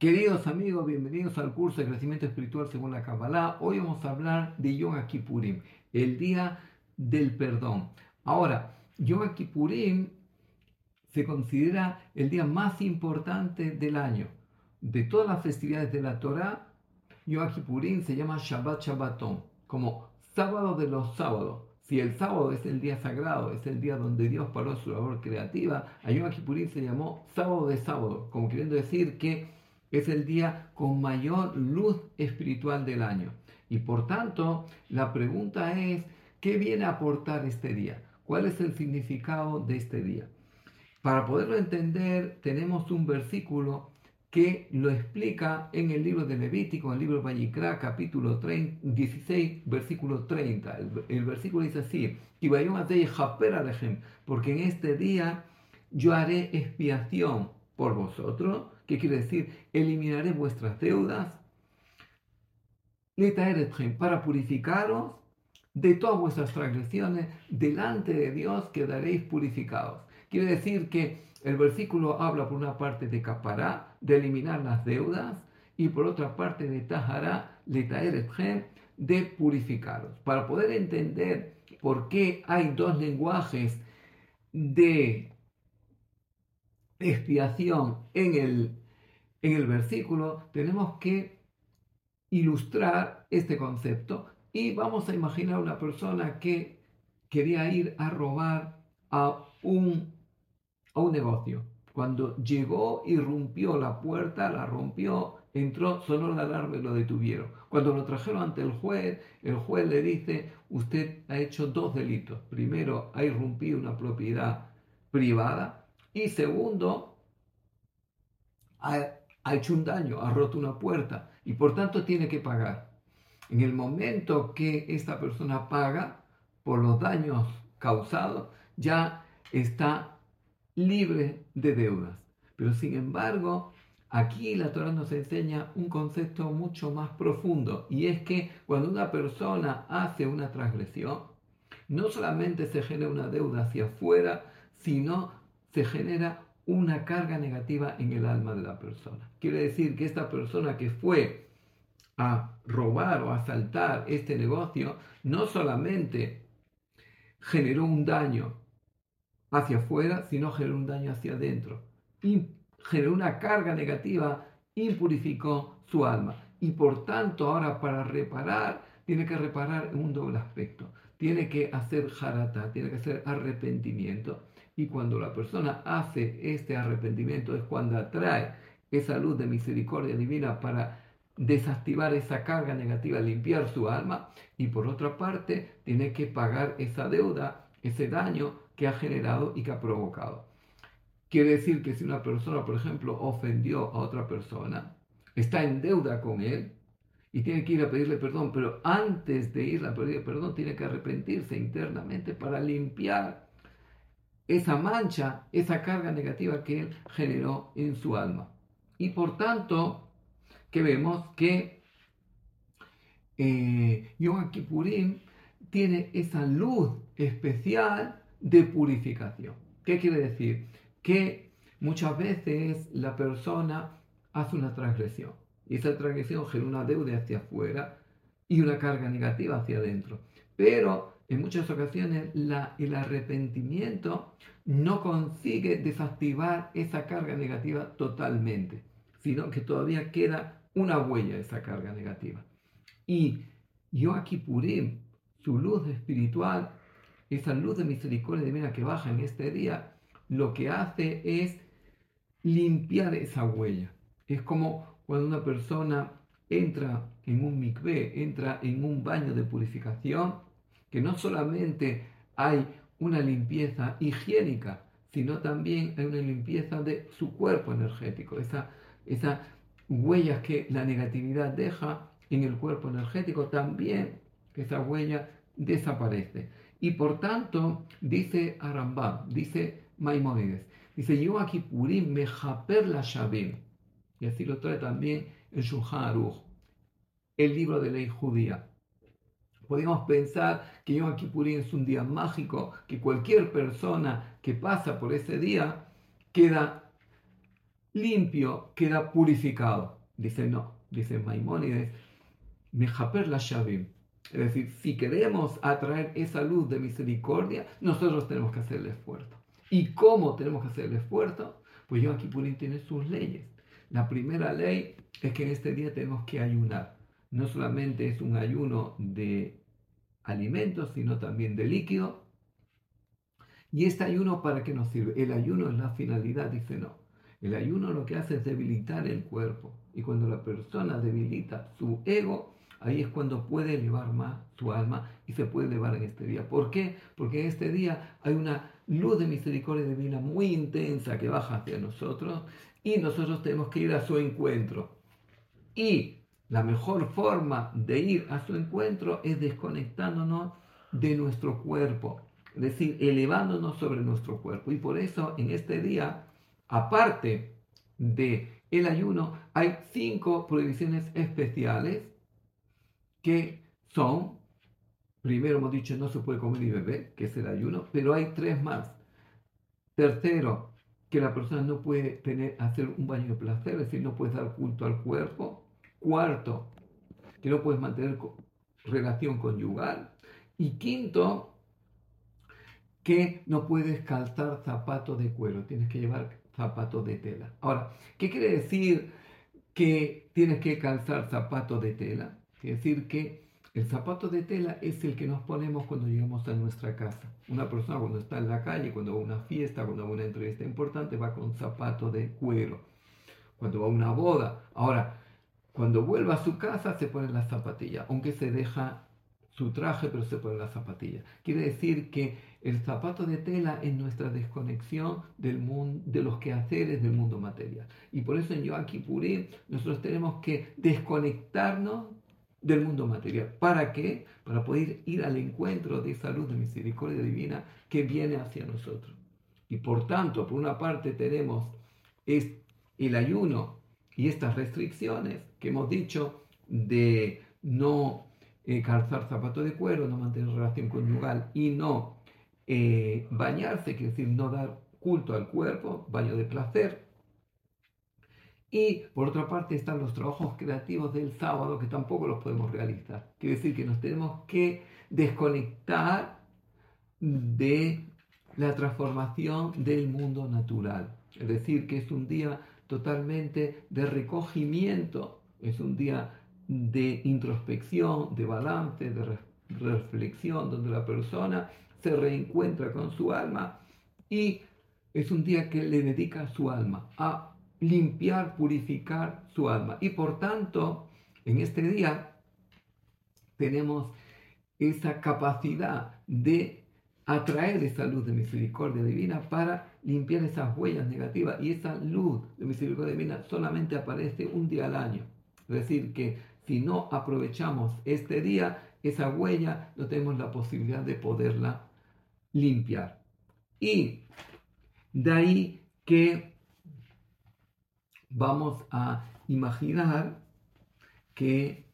Queridos amigos, bienvenidos al curso de crecimiento espiritual según la Kabbalah. Hoy vamos a hablar de Yom Kippurim, el día del perdón. Ahora, Yom Kippurim se considera el día más importante del año. De todas las festividades de la Torah, Yom Kippurim se llama Shabbat Shabbaton, como sábado de los sábados. Si el sábado es el día sagrado, es el día donde Dios paró su labor creativa, a Yom Kippurim se llamó sábado de sábado, como queriendo decir que es el día con mayor luz espiritual del año. Y por tanto, la pregunta es, ¿qué viene a aportar este día? ¿Cuál es el significado de este día? Para poderlo entender, tenemos un versículo que lo explica en el libro de Levítico, en el libro de Vayikra, capítulo 16, versículo 30. El, versículo dice así, porque en este día yo haré expiación por vosotros ¿Qué quiere decir? Eliminaré vuestras deudas, para purificaros de todas vuestras transgresiones, delante de Dios quedaréis purificados. Quiere decir que el versículo habla por una parte de capará, de eliminar las deudas, y por otra parte de tajará, de purificaros. Para poder entender por qué hay dos lenguajes de expiación en el en el versículo tenemos que ilustrar este concepto y vamos a imaginar una persona que quería ir a robar a un, a un negocio. Cuando llegó y rompió la puerta, la rompió, entró, sonó la alarma y lo detuvieron. Cuando lo trajeron ante el juez, el juez le dice, usted ha hecho dos delitos. Primero, ha irrumpido una propiedad privada y segundo, ha ha hecho un daño, ha roto una puerta y por tanto tiene que pagar. En el momento que esta persona paga por los daños causados, ya está libre de deudas. Pero sin embargo, aquí la Torah nos enseña un concepto mucho más profundo y es que cuando una persona hace una transgresión, no solamente se genera una deuda hacia afuera, sino se genera una carga negativa en el alma de la persona. Quiere decir que esta persona que fue a robar o asaltar este negocio, no solamente generó un daño hacia afuera, sino generó un daño hacia adentro. Y generó una carga negativa, impurificó su alma. Y por tanto, ahora para reparar, tiene que reparar en un doble aspecto. Tiene que hacer jarata, tiene que hacer arrepentimiento y cuando la persona hace este arrepentimiento es cuando atrae esa luz de misericordia divina para desactivar esa carga negativa, limpiar su alma y por otra parte tiene que pagar esa deuda, ese daño que ha generado y que ha provocado. Quiere decir que si una persona, por ejemplo, ofendió a otra persona, está en deuda con él y tiene que ir a pedirle perdón, pero antes de ir a pedirle perdón tiene que arrepentirse internamente para limpiar esa mancha, esa carga negativa que él generó en su alma. Y por tanto, que vemos que eh, Yom Kippurim tiene esa luz especial de purificación. ¿Qué quiere decir? Que muchas veces la persona hace una transgresión y esa transgresión genera una deuda hacia afuera y una carga negativa hacia adentro. Pero en muchas ocasiones el arrepentimiento no consigue desactivar esa carga negativa totalmente, sino que todavía queda una huella de esa carga negativa. Y yo aquí Purim, su luz espiritual, esa luz de misericordia divina que baja en este día, lo que hace es limpiar esa huella. Es como cuando una persona entra en un mikvé, entra en un baño de purificación, que no solamente hay una limpieza higiénica, sino también hay una limpieza de su cuerpo energético, esa, esas huellas que la negatividad deja en el cuerpo energético, también esa huella desaparece. Y por tanto, dice Arambam, dice Maimónides, dice, yo aquí purim mejaper la shabim, y así lo trae también el Shulchan Aruch, el libro de ley judía. Podemos pensar que Yom Kippurim es un día mágico, que cualquier persona que pasa por ese día queda limpio, queda purificado. Dice no, dice Maimónides, Mejaper la Shavim. Es decir, si queremos atraer esa luz de misericordia, nosotros tenemos que hacer el esfuerzo. ¿Y cómo tenemos que hacer el esfuerzo? Pues Yom Kippurim tiene sus leyes. La primera ley es que en este día tenemos que ayunar. No solamente es un ayuno de alimentos, sino también de líquido. ¿Y este ayuno para qué nos sirve? El ayuno es la finalidad, dice no. El ayuno lo que hace es debilitar el cuerpo. Y cuando la persona debilita su ego, ahí es cuando puede elevar más su alma y se puede elevar en este día. ¿Por qué? Porque en este día hay una luz de misericordia divina muy intensa que baja hacia nosotros y nosotros tenemos que ir a su encuentro. Y la mejor forma de ir a su encuentro es desconectándonos de nuestro cuerpo, es decir, elevándonos sobre nuestro cuerpo. Y por eso en este día, aparte de el ayuno, hay cinco prohibiciones especiales que son, primero hemos dicho, no se puede comer y beber, que es el ayuno, pero hay tres más. Tercero, que la persona no puede tener, hacer un baño de placer, es decir, no puede dar culto al cuerpo. Cuarto, que no puedes mantener relación conyugal. Y quinto, que no puedes calzar zapatos de cuero, tienes que llevar zapatos de tela. Ahora, ¿qué quiere decir que tienes que calzar zapatos de tela? Quiere decir que el zapato de tela es el que nos ponemos cuando llegamos a nuestra casa. Una persona cuando está en la calle, cuando va a una fiesta, cuando va a una entrevista importante, va con zapato de cuero. Cuando va a una boda. Ahora, cuando vuelve a su casa se pone la zapatilla, aunque se deja su traje, pero se pone la zapatilla. Quiere decir que el zapato de tela es nuestra desconexión del mundo, de los quehaceres del mundo material. Y por eso en Yom Kippurim nosotros tenemos que desconectarnos del mundo material. ¿Para qué? Para poder ir al encuentro de esa luz de misericordia divina que viene hacia nosotros. Y por tanto, por una parte tenemos es el ayuno y estas restricciones que hemos dicho de no eh, calzar zapato de cuero, no mantener relación conyugal y no eh, bañarse, quiere decir no dar culto al cuerpo, baño de placer. Y por otra parte están los trabajos creativos del sábado que tampoco los podemos realizar. Quiere decir que nos tenemos que desconectar de la transformación del mundo natural. Es decir, que es un día totalmente de recogimiento, es un día de introspección, de balance, de reflexión, donde la persona se reencuentra con su alma y es un día que le dedica su alma a limpiar, purificar su alma. Y por tanto, en este día tenemos esa capacidad de atraer esa luz de misericordia divina para limpiar esas huellas negativas. Y esa luz de misericordia divina solamente aparece un día al año. Es decir, que si no aprovechamos este día, esa huella no tenemos la posibilidad de poderla limpiar. Y de ahí que vamos a imaginar que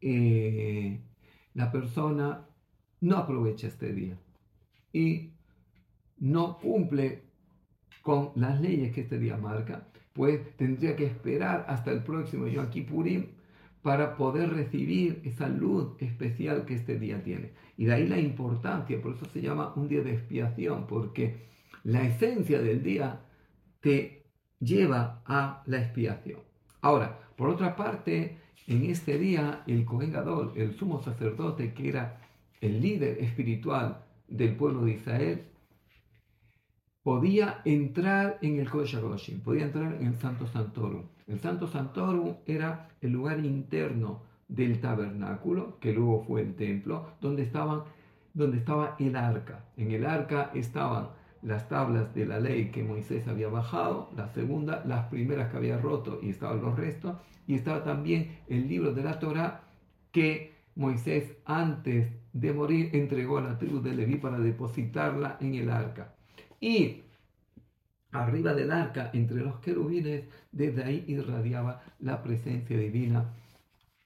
eh, la persona no aprovecha este día y no cumple con las leyes que este día marca, pues tendría que esperar hasta el próximo Yom Kippurim para poder recibir esa luz especial que este día tiene. Y de ahí la importancia, por eso se llama un día de expiación, porque la esencia del día te lleva a la expiación. Ahora, por otra parte, en este día el Kohen Gadol, el sumo sacerdote que era el líder espiritual del pueblo de Israel, podía entrar en el Kodesh podía entrar en el Santo Santorum. El Santo Santorum era el lugar interno del tabernáculo, que luego fue el templo, donde, estaban, donde estaba el arca. En el arca estaban las tablas de la ley que Moisés había bajado, la segunda, las primeras que había roto y estaban los restos, y estaba también el libro de la Torah que Moisés antes de morir entregó a la tribu de Leví para depositarla en el arca. Y arriba del arca, entre los querubines, desde ahí irradiaba la presencia divina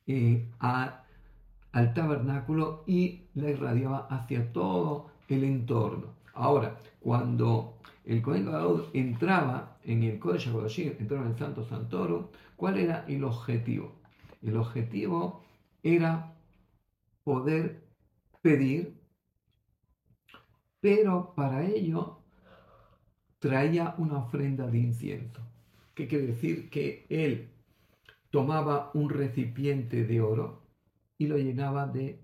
eh, al tabernáculo y la irradiaba hacia todo el entorno. Ahora, cuando el Cohen Gadol entraba en el Kodesh HaKodashim, entraba en el Santo Santorum, ¿cuál era el objetivo? El objetivo era poder pedir, pero para ello traía una ofrenda de incienso. ¿Qué quiere decir? Que él tomaba un recipiente de oro y lo llenaba de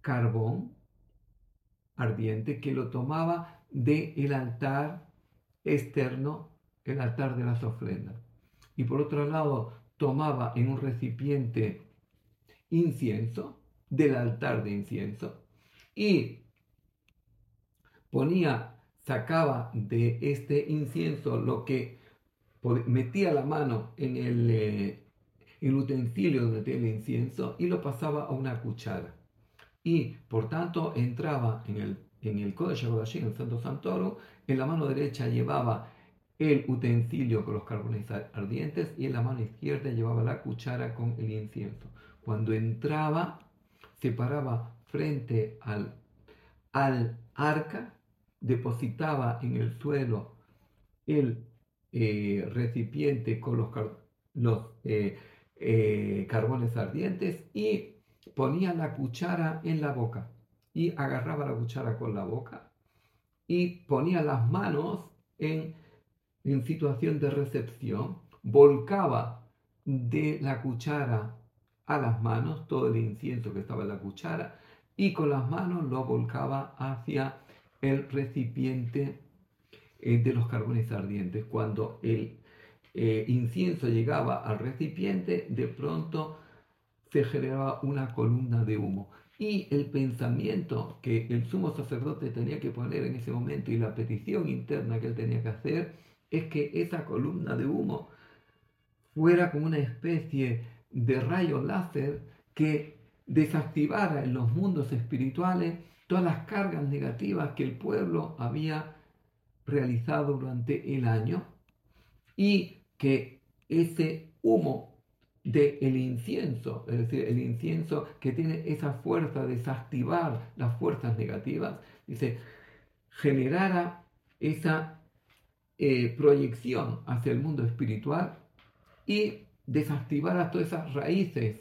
carbón ardiente, que lo tomaba del el altar externo, el altar de las ofrendas. Y por otro lado, tomaba en un recipiente incienso, del altar de incienso, y ponía sacaba de este incienso lo que metía la mano en el, el utensilio donde tenía el incienso y lo pasaba a una cuchara. Y por tanto entraba en el, en el Kodesh en el Santo Santoro, en la mano derecha llevaba el utensilio con los carbones ardientes y en la mano izquierda llevaba la cuchara con el incienso. Cuando entraba, se paraba frente al, al arca depositaba en el suelo el eh, recipiente con los, los eh, eh, carbones ardientes y ponía la cuchara en la boca. Y agarraba la cuchara con la boca y ponía las manos en, en situación de recepción, volcaba de la cuchara a las manos todo el incienso que estaba en la cuchara y con las manos lo volcaba hacia el recipiente eh, de los carbones ardientes. Cuando el eh, incienso llegaba al recipiente, de pronto se generaba una columna de humo. Y el pensamiento que el sumo sacerdote tenía que poner en ese momento y la petición interna que él tenía que hacer es que esa columna de humo fuera como una especie de rayo láser que desactivara en los mundos espirituales todas las cargas negativas que el pueblo había realizado durante el año y que ese humo del incienso, es decir, el incienso que tiene esa fuerza de desactivar las fuerzas negativas, dice, generara esa eh, proyección hacia el mundo espiritual y desactivara todas esas raíces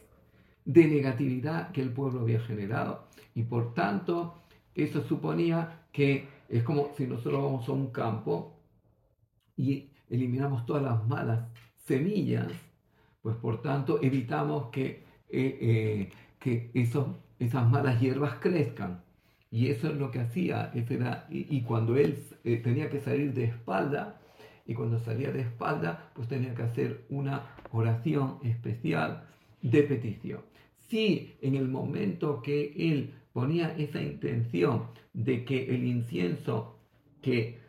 de negatividad que el pueblo había generado y por tanto eso suponía que es como si nosotros vamos a un campo y eliminamos todas las malas semillas, pues por tanto evitamos que, eh, eh, que esas malas hierbas crezcan. Y eso es lo que hacía. y, cuando él eh, tenía que salir de espalda, y cuando salía de espalda, pues tenía que hacer una oración especial de petición. Si en el momento que él ponía esa intención de que el incienso que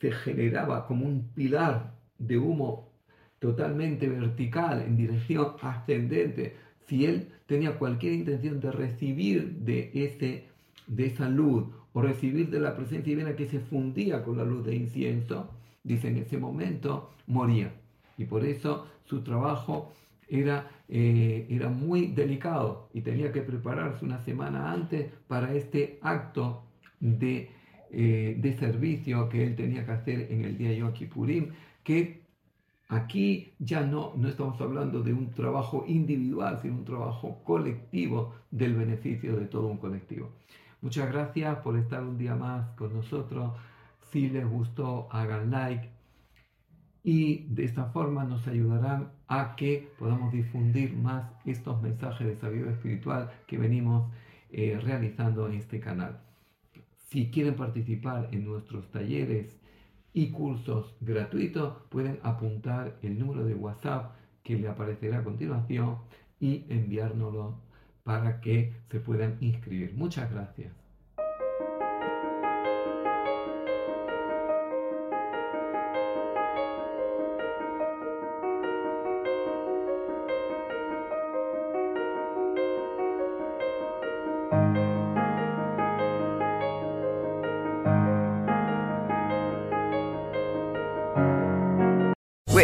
se generaba como un pilar de humo totalmente vertical en dirección ascendente, si él tenía cualquier intención de recibir de, ese, de esa luz o recibir de la presencia divina que se fundía con la luz de incienso, dice en ese momento moría. Y por eso su trabajo era, eh, era muy delicado y tenía que prepararse una semana antes para este acto de, eh, de servicio que él tenía que hacer en el día Yom Kippurim, que aquí ya no, no estamos hablando de un trabajo individual, sino un trabajo colectivo del beneficio de todo un colectivo. Muchas gracias por estar un día más con nosotros. Si les gustó, hagan like, y de esta forma nos ayudarán a que podamos difundir más estos mensajes de sabiduría espiritual que venimos eh, realizando en este canal. Si quieren participar en nuestros talleres y cursos gratuitos, pueden apuntar el número de WhatsApp que le aparecerá a continuación y enviárnoslo para que se puedan inscribir. Muchas gracias.